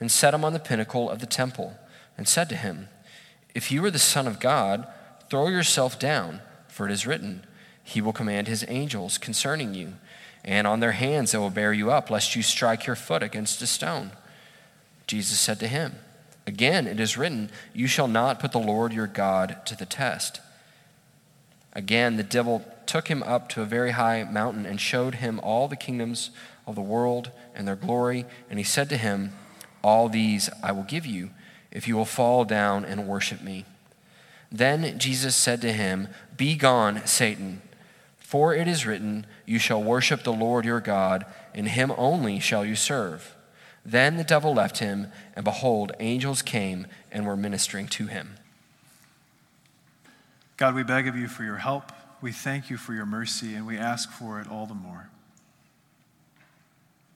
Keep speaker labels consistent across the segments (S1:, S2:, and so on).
S1: and set him on the pinnacle of the temple, and said to him, If you are the Son of God, throw yourself down, for it is written, He will command His angels concerning you, and on their hands they will bear you up, lest you strike your foot against a stone. Jesus said to him, Again it is written, You shall not put the Lord your God to the test. Again the devil took him up to a very high mountain and showed him all the kingdoms of the world and their glory, and he said to him, all these I will give you if you will fall down and worship me. Then Jesus said to him, Be gone, Satan, for it is written, You shall worship the Lord your God, and him only shall you serve. Then the devil left him, and behold, angels came and were ministering to him.
S2: God, we beg of you for your help. We thank you for your mercy, and we ask for it all the more.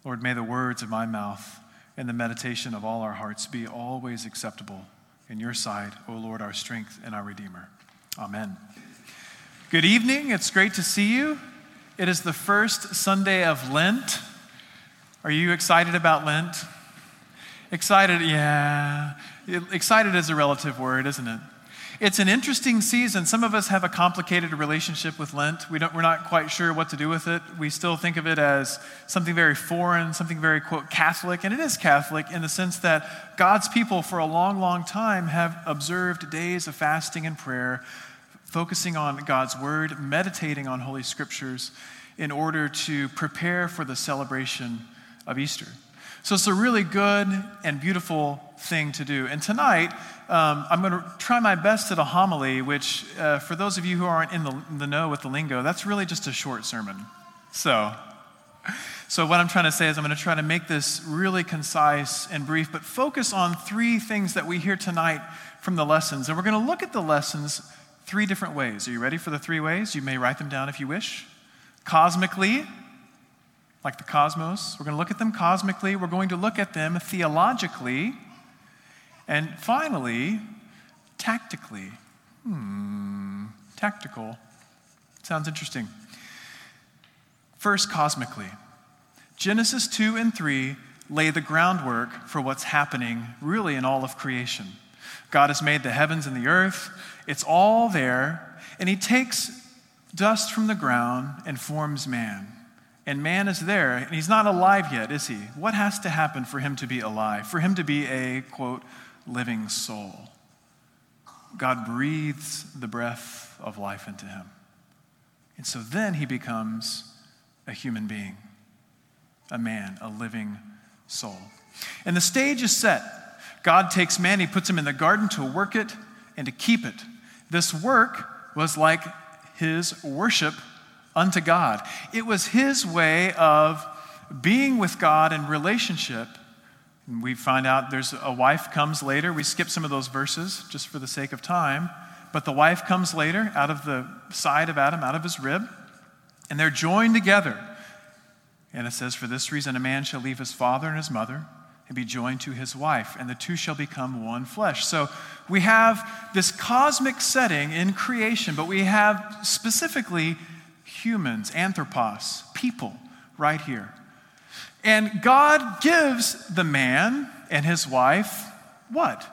S2: Lord, may the words of my mouth and the meditation of all our hearts be always acceptable in your sight, O Lord, our strength and our Redeemer. Amen. Good evening. It's great to see you. It is the first Sunday of Lent. Are you excited about Lent? Excited, yeah. Excited is a relative word, isn't it? It's an interesting season. Some of us have a complicated relationship with Lent. We don't, we're not quite sure what to do with it. We still think of it as something very foreign, something very, quote, Catholic. And it is Catholic in the sense that God's people for a long, long time have observed days of fasting and prayer, focusing on God's word, meditating on Holy Scriptures in order to prepare for the celebration of Easter. So it's a really good and beautiful thing to do. And tonight, um, I'm going to try my best at a homily, which, uh, for those of you who aren't in the, in the know with the lingo, that's really just a short sermon. So, so what I'm trying to say is I'm going to try to make this really concise and brief, but focus on three things that we hear tonight from the lessons. And we're going to look at the lessons three different ways. Are you ready for the three ways? You may write them down if you wish. Cosmically, like the cosmos. We're going to look at them cosmically. We're going to look at them theologically. And finally, tactically. Hmm, tactical. Sounds interesting. First, cosmically. Genesis 2 and 3 lay the groundwork for what's happening really in all of creation. God has made the heavens and the earth, it's all there, and He takes dust from the ground and forms man. And man is there, and he's not alive yet, is he? What has to happen for him to be alive? For him to be a, quote, living soul. God breathes the breath of life into him. And so then he becomes a human being, a man, a living soul. And the stage is set. God takes man, he puts him in the garden to work it and to keep it. This work was like his worship unto God. It was his way of being with God in relationship. We find out there's a wife comes later. We skip some of those verses just for the sake of time. But the wife comes later out of the side of Adam, out of his rib, and they're joined together. And it says, For this reason, a man shall leave his father and his mother and be joined to his wife, and the two shall become one flesh. So we have this cosmic setting in creation, but we have specifically humans, anthropos, people, right here. And God gives the man and his wife what?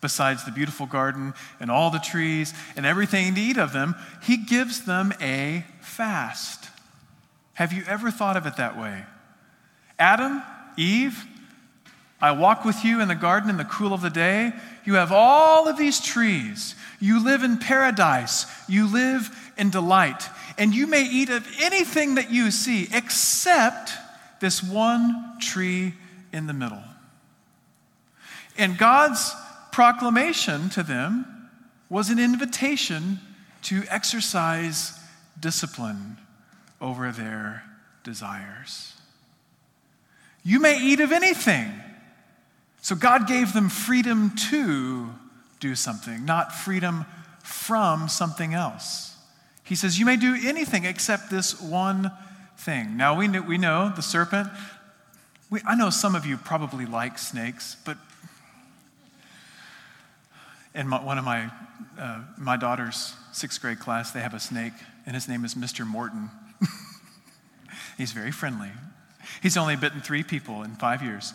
S2: Besides the beautiful garden and all the trees and everything to eat of them, he gives them a fast. Have you ever thought of it that way? Adam, Eve, I walk with you in the garden in the cool of the day. You have all of these trees. You live in paradise. You live in delight and you may eat of anything that you see except this one tree in the middle. And God's proclamation to them was an invitation to exercise discipline over their desires. You may eat of anything, So God gave them freedom to do something, not freedom from something else. He says, You may do anything except this one thing. Now, we know, we know the serpent. We, I know some of you probably like snakes, but in my, one of my, uh, my daughter's sixth grade class, they have a snake, and his name is Mr. Morton. He's very friendly. He's only bitten three people in five years.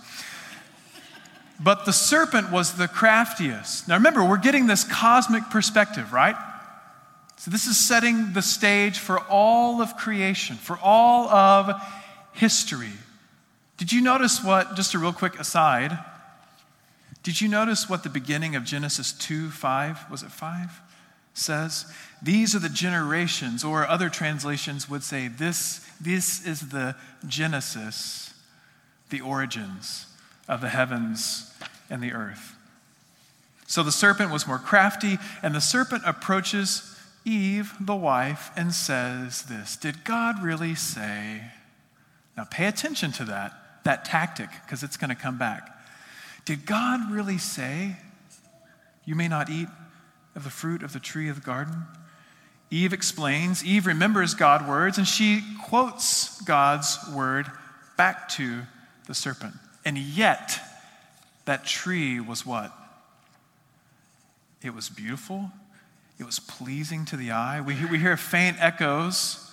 S2: But the serpent was the craftiest. Now remember, we're getting this cosmic perspective, right? So this is setting the stage for all of creation, for all of history. Did you notice what, just a real quick aside, did you notice what the beginning of Genesis 2 5, was it 5? Says, These are the generations, or other translations would say, This, this is the Genesis, the origins of the heavens and the earth. So the serpent was more crafty, and the serpent approaches Eve, the wife, and says this Did God really say? Now pay attention to that, that tactic, because it's going to come back. Did God really say, You may not eat of the fruit of the tree of the garden? Eve explains, Eve remembers God's words, and she quotes God's word back to the serpent. And yet, that tree was what? It was beautiful. It was pleasing to the eye. We hear, we hear faint echoes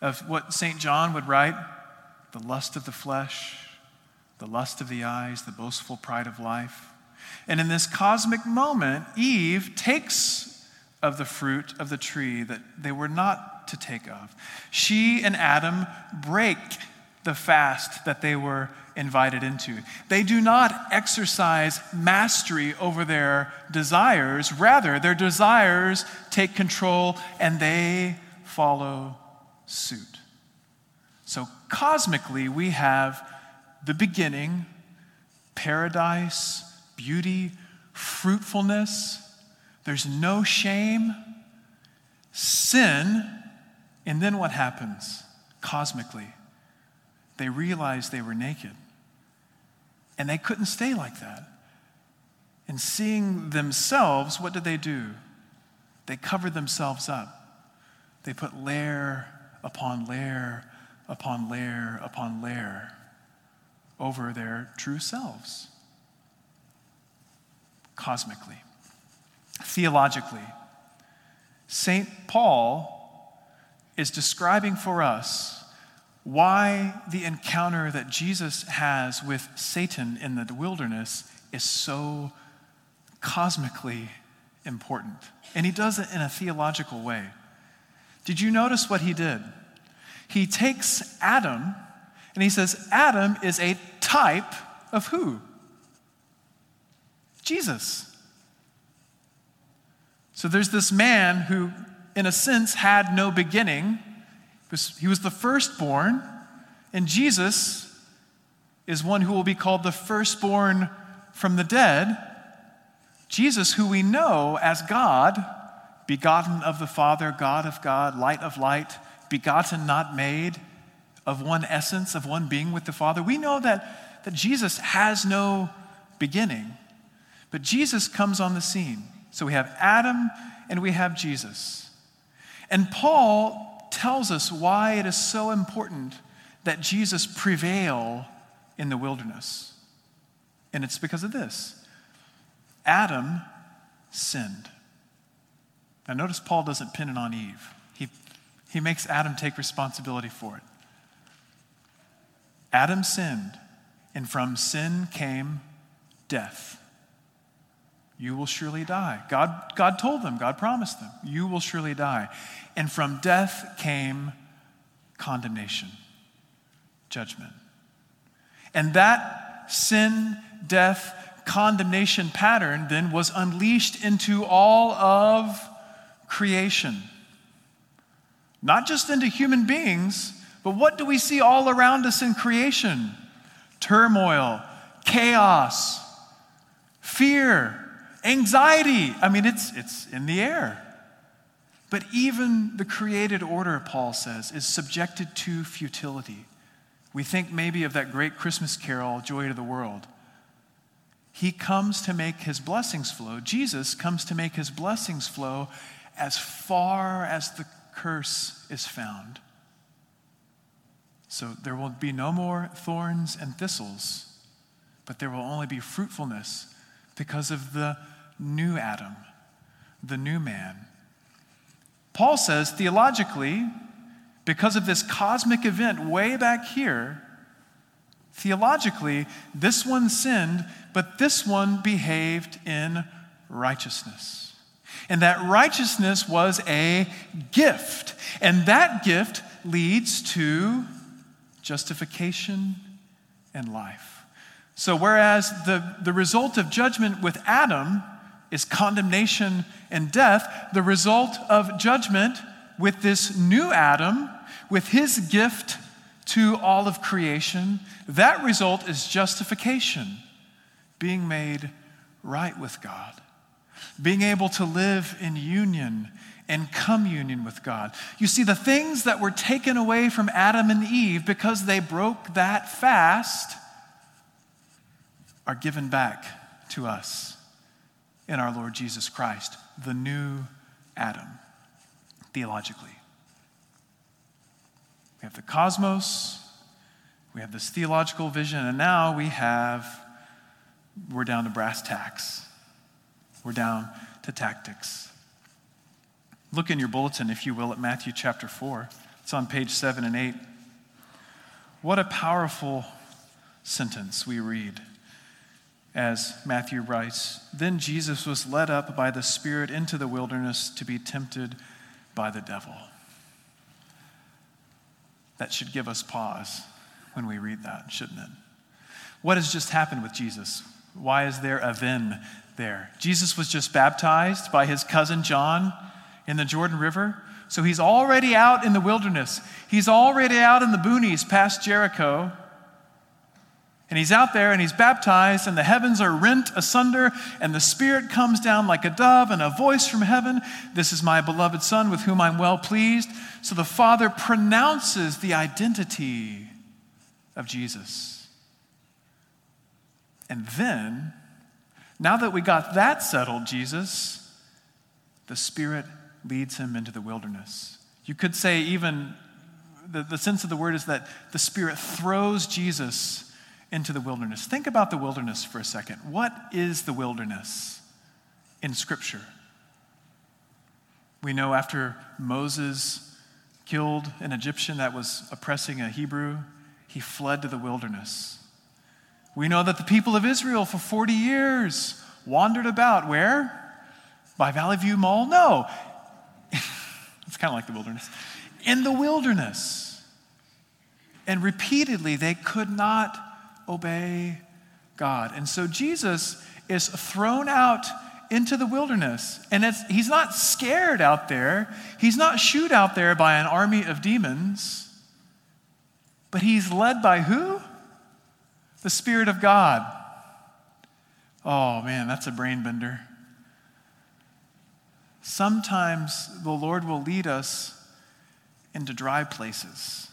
S2: of what St. John would write the lust of the flesh, the lust of the eyes, the boastful pride of life. And in this cosmic moment, Eve takes of the fruit of the tree that they were not to take of. She and Adam break the fast that they were invited into. They do not exercise mastery over their desires, rather, their desires take control and they follow suit. So, cosmically, we have the beginning, paradise, beauty, fruitfulness. There's no shame, sin, and then what happens cosmically? They realize they were naked. And they couldn't stay like that. And seeing themselves, what did they do? They covered themselves up. They put layer upon layer upon layer upon layer over their true selves. Cosmically, theologically, St. Paul is describing for us why the encounter that Jesus has with Satan in the wilderness is so cosmically important. And he does it in a theological way. Did you notice what he did? He takes Adam and he says, Adam is a type of who? Jesus. So there's this man who, in a sense, had no beginning. He was the firstborn, and Jesus is one who will be called the firstborn from the dead. Jesus, who we know as God, begotten of the Father, God of God, light of light, begotten, not made, of one essence, of one being with the Father. We know that, that Jesus has no beginning, but Jesus comes on the scene. So we have Adam and we have Jesus. And Paul tells us why it is so important that Jesus prevail in the wilderness. And it's because of this Adam sinned. Now, notice Paul doesn't pin it on Eve, he, he makes Adam take responsibility for it. Adam sinned, and from sin came death. You will surely die. God, God told them, God promised them, you will surely die. And from death came condemnation, judgment. And that sin, death, condemnation pattern then was unleashed into all of creation. Not just into human beings, but what do we see all around us in creation? Turmoil, chaos, fear, anxiety. I mean, it's, it's in the air. But even the created order, Paul says, is subjected to futility. We think maybe of that great Christmas carol, Joy to the World. He comes to make his blessings flow. Jesus comes to make his blessings flow as far as the curse is found. So there will be no more thorns and thistles, but there will only be fruitfulness because of the new Adam, the new man. Paul says, theologically, because of this cosmic event way back here, theologically, this one sinned, but this one behaved in righteousness. And that righteousness was a gift. And that gift leads to justification and life. So, whereas the, the result of judgment with Adam is condemnation and death, the result of judgment with this new Adam, with his gift to all of creation, that result is justification, being made right with God, being able to live in union and communion with God. You see, the things that were taken away from Adam and Eve because they broke that fast are given back to us in our Lord Jesus Christ, the new Adam, theologically. We have the cosmos, we have this theological vision, and now we have, we're down to brass tacks. We're down to tactics. Look in your bulletin, if you will, at Matthew chapter 4. It's on page 7 and 8. What a powerful sentence we read as Matthew writes Then Jesus was led up by the Spirit into the wilderness to be tempted by the devil. That should give us pause when we read that, shouldn't it? What has just happened with Jesus? Why is there a then there? Jesus was just baptized by his cousin John in the Jordan River. So he's already out in the wilderness. He's already out in the boonies past Jericho. And he's out there and he's baptized, and the heavens are rent asunder, and the Spirit comes down like a dove, and a voice from heaven This is my beloved Son with whom I'm well pleased. So the Father pronounces the identity of Jesus. And then, now that we got that settled, Jesus, the Spirit leads him into the wilderness. You could say, even the, the sense of the word is that the Spirit throws Jesus into the wilderness. Think about the wilderness for a second. What is the wilderness in Scripture? We know after Moses killed an Egyptian that was oppressing a Hebrew, he fled to the wilderness. We know that the people of Israel for 40 years wandered about where? By Valley View Mall? No. it's kind of like the wilderness. In the wilderness. And repeatedly, they could not obey God. And so Jesus is thrown out into the wilderness. And he's not scared out there, he's not shooed out there by an army of demons, but he's led by who? The Spirit of God. Oh man, that's a brain bender. Sometimes the Lord will lead us into dry places.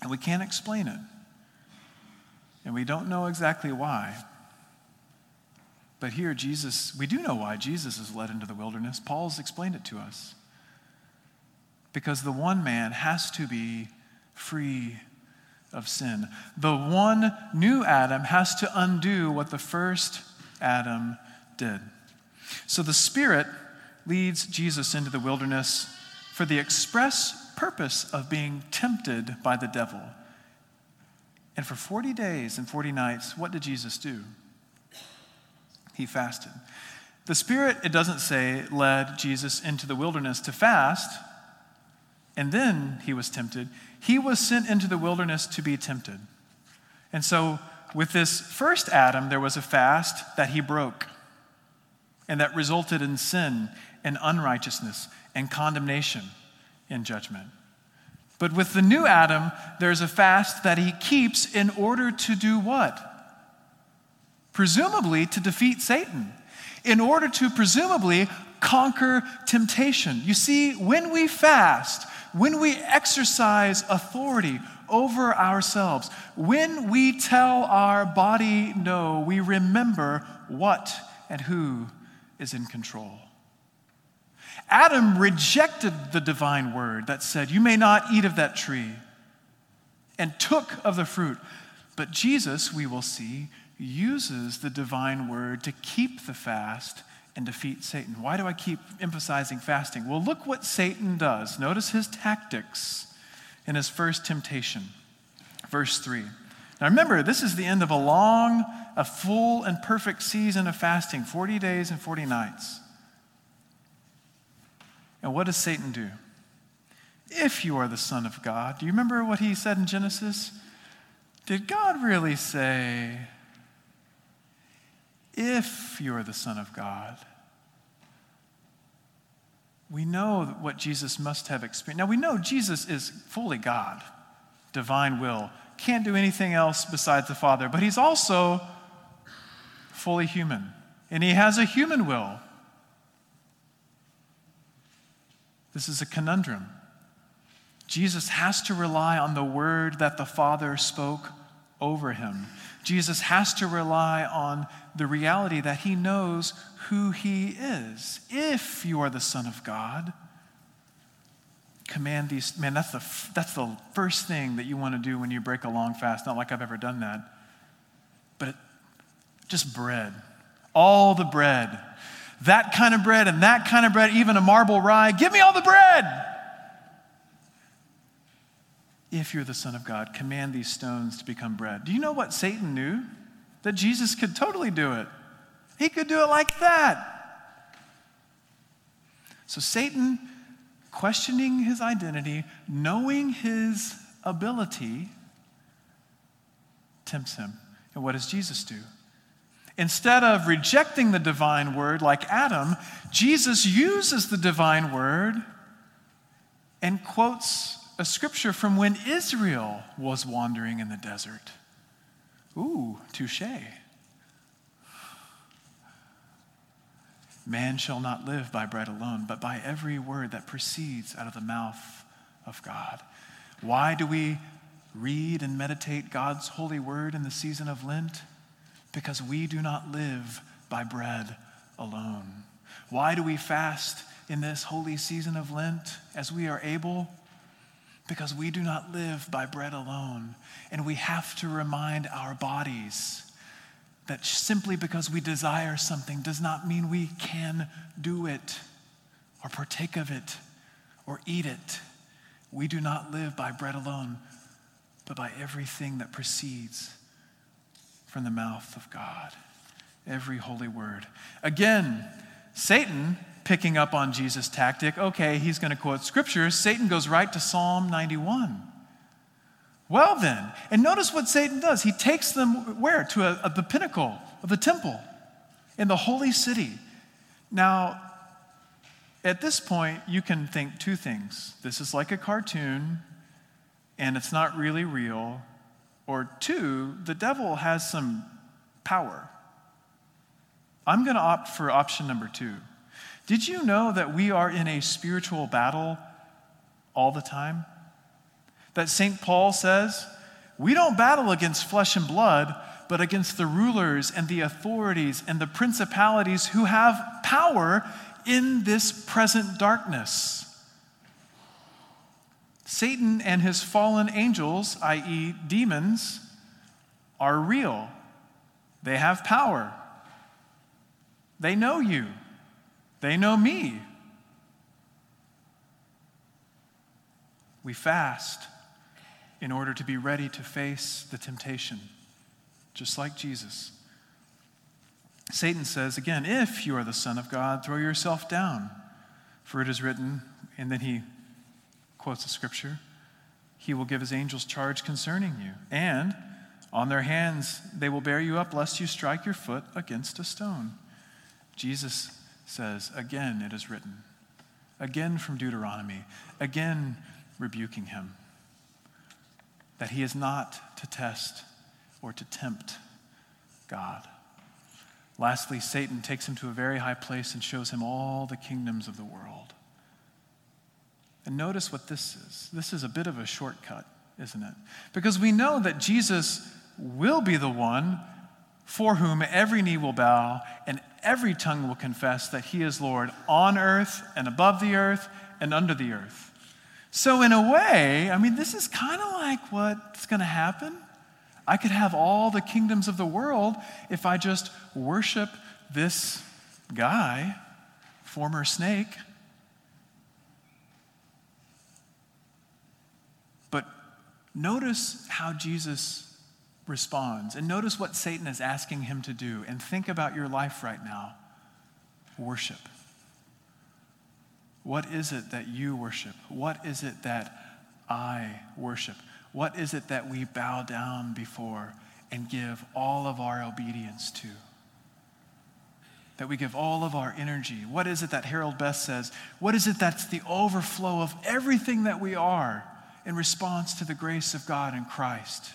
S2: And we can't explain it. And we don't know exactly why. But here, Jesus, we do know why Jesus is led into the wilderness. Paul's explained it to us. Because the one man has to be free of sin. The one new Adam has to undo what the first Adam did. So the Spirit leads Jesus into the wilderness for the express purpose of being tempted by the devil. And for 40 days and 40 nights, what did Jesus do? He fasted. The Spirit, it doesn't say, led Jesus into the wilderness to fast, and then he was tempted. He was sent into the wilderness to be tempted. And so, with this first Adam, there was a fast that he broke, and that resulted in sin and unrighteousness and condemnation in judgment. But with the new Adam, there's a fast that he keeps in order to do what? Presumably to defeat Satan, in order to presumably conquer temptation. You see, when we fast, when we exercise authority over ourselves. When we tell our body no, we remember what and who is in control. Adam rejected the divine word that said, You may not eat of that tree, and took of the fruit. But Jesus, we will see, uses the divine word to keep the fast and defeat Satan. Why do I keep emphasizing fasting? Well, look what Satan does. Notice his tactics in his first temptation. Verse 3. Now remember, this is the end of a long, a full and perfect season of fasting 40 days and 40 nights. And what does Satan do? If you are the Son of God, do you remember what he said in Genesis? Did God really say, if you are the Son of God? We know what Jesus must have experienced. Now, we know Jesus is fully God, divine will, can't do anything else besides the Father, but he's also fully human, and he has a human will. This is a conundrum. Jesus has to rely on the word that the Father spoke over him. Jesus has to rely on the reality that he knows who he is. If you are the Son of God, command these. Man, that's the, that's the first thing that you want to do when you break a long fast. Not like I've ever done that, but just bread. All the bread that kind of bread and that kind of bread, even a marble rye. Give me all the bread. If you're the Son of God, command these stones to become bread. Do you know what Satan knew? That Jesus could totally do it. He could do it like that. So Satan, questioning his identity, knowing his ability, tempts him. And what does Jesus do? Instead of rejecting the divine word like Adam, Jesus uses the divine word and quotes a scripture from when Israel was wandering in the desert. Ooh, touche. Man shall not live by bread alone, but by every word that proceeds out of the mouth of God. Why do we read and meditate God's holy word in the season of Lent? Because we do not live by bread alone. Why do we fast in this holy season of Lent as we are able? Because we do not live by bread alone. And we have to remind our bodies that simply because we desire something does not mean we can do it or partake of it or eat it. We do not live by bread alone, but by everything that proceeds from the mouth of God. Every holy word. Again, Satan picking up on Jesus' tactic. Okay, he's going to quote scriptures. Satan goes right to Psalm 91. Well, then, and notice what Satan does. He takes them where? To a, a, the pinnacle of the temple in the holy city. Now, at this point, you can think two things. This is like a cartoon, and it's not really real, or two, the devil has some power. I'm going to opt for option number two. Did you know that we are in a spiritual battle all the time? That St. Paul says, we don't battle against flesh and blood, but against the rulers and the authorities and the principalities who have power in this present darkness. Satan and his fallen angels, i.e., demons, are real. They have power. They know you. They know me. We fast in order to be ready to face the temptation, just like Jesus. Satan says again, If you are the Son of God, throw yourself down, for it is written, and then he quotes the scripture, he will give his angels charge concerning you. And on their hands they will bear you up, lest you strike your foot against a stone. Jesus says, Again it is written. Again from Deuteronomy. Again rebuking him. That he is not to test or to tempt God. Lastly, Satan takes him to a very high place and shows him all the kingdoms of the world. And notice what this is this is a bit of a shortcut. isn't it? Because we know that Jesus will be the one for whom every knee will bow and every tongue will confess that he is Lord on earth and above the earth and under the earth. So, in a way, I mean, this is kind of like what's going to happen. I could have all the kingdoms of the world if I just worship this guy, former snake. But notice how Jesus responds. And notice what Satan is asking him to do. And think about your life right now worship. What is it that you worship? What is it that I worship? What is it that we bow down before and give all of our obedience to? That we give all of our energy. What is it that Harold Best says? What is it that's the overflow of everything that we are in response to the grace of God in Christ?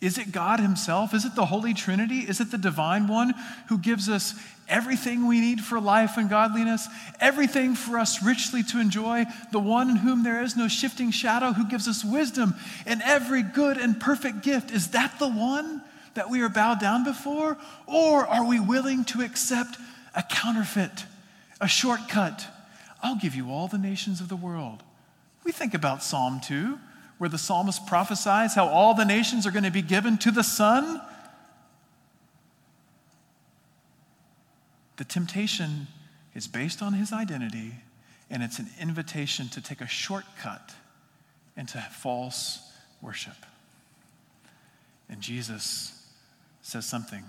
S2: Is it God Himself? Is it the Holy Trinity? Is it the Divine One who gives us everything we need for life and godliness? Everything for us richly to enjoy? The one in whom there is no shifting shadow, who gives us wisdom and every good and perfect gift? Is that the one that we are bowed down before? Or are we willing to accept a counterfeit, a shortcut? I'll give you all the nations of the world. We think about Psalm 2 where the psalmist prophesies how all the nations are going to be given to the Son. The temptation is based on his identity, and it's an invitation to take a shortcut into false worship. And Jesus says something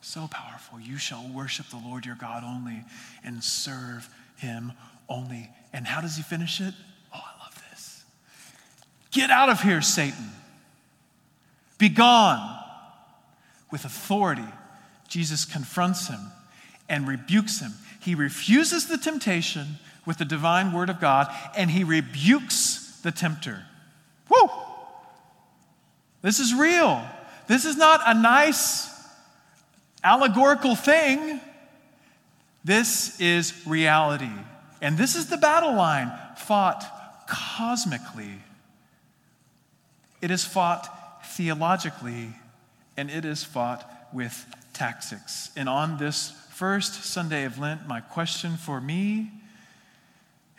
S2: so powerful You shall worship the Lord your God only and serve him only. And how does he finish it? Get out of here, Satan. Be gone. With authority, Jesus confronts him and rebukes him. He refuses the temptation with the divine word of God and he rebukes the tempter. Woo! This is real. This is not a nice allegorical thing. This is reality. And this is the battle line fought cosmically it is fought theologically, and it is fought with tactics. And on this first Sunday of Lent, my question for me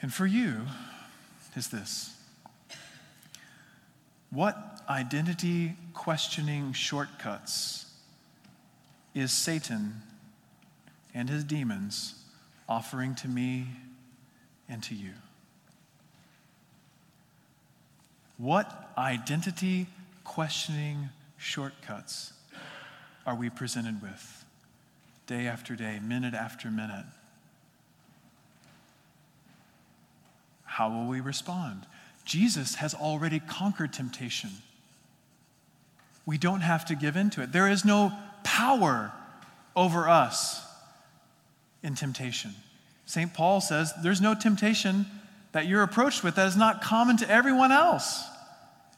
S2: and for you is this What identity questioning shortcuts is Satan and his demons offering to me and to you? What identity questioning shortcuts are we presented with day after day, minute after minute? How will we respond? Jesus has already conquered temptation. We don't have to give in to it. There is no power over us in temptation. St. Paul says there's no temptation that you're approached with that is not common to everyone else.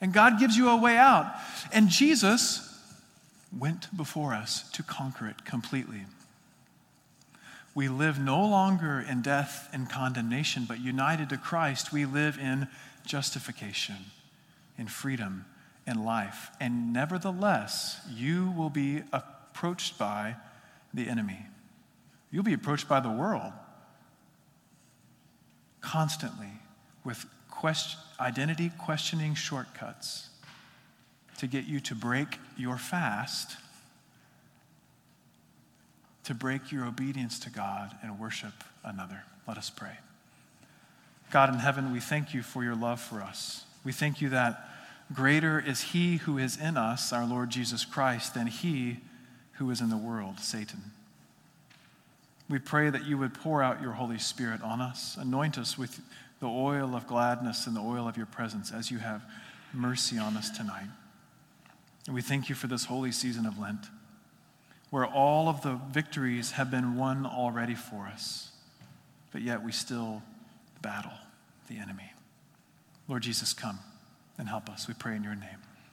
S2: And God gives you a way out. And Jesus went before us to conquer it completely. We live no longer in death and condemnation, but united to Christ, we live in justification, in freedom, in life. And nevertheless, you will be approached by the enemy. You'll be approached by the world constantly with identity questioning shortcuts to get you to break your fast, to break your obedience to God and worship another. Let us pray. God in heaven, we thank you for your love for us. We thank you that greater is he who is in us, our Lord Jesus Christ, than he who is in the world, Satan. We pray that you would pour out your Holy Spirit on us, anoint us with the oil of gladness and the oil of your presence as you have mercy on us tonight. And we thank you for this holy season of Lent, where all of the victories have been won already for us, but yet we still battle the enemy. Lord Jesus, come and help us. We pray in your name.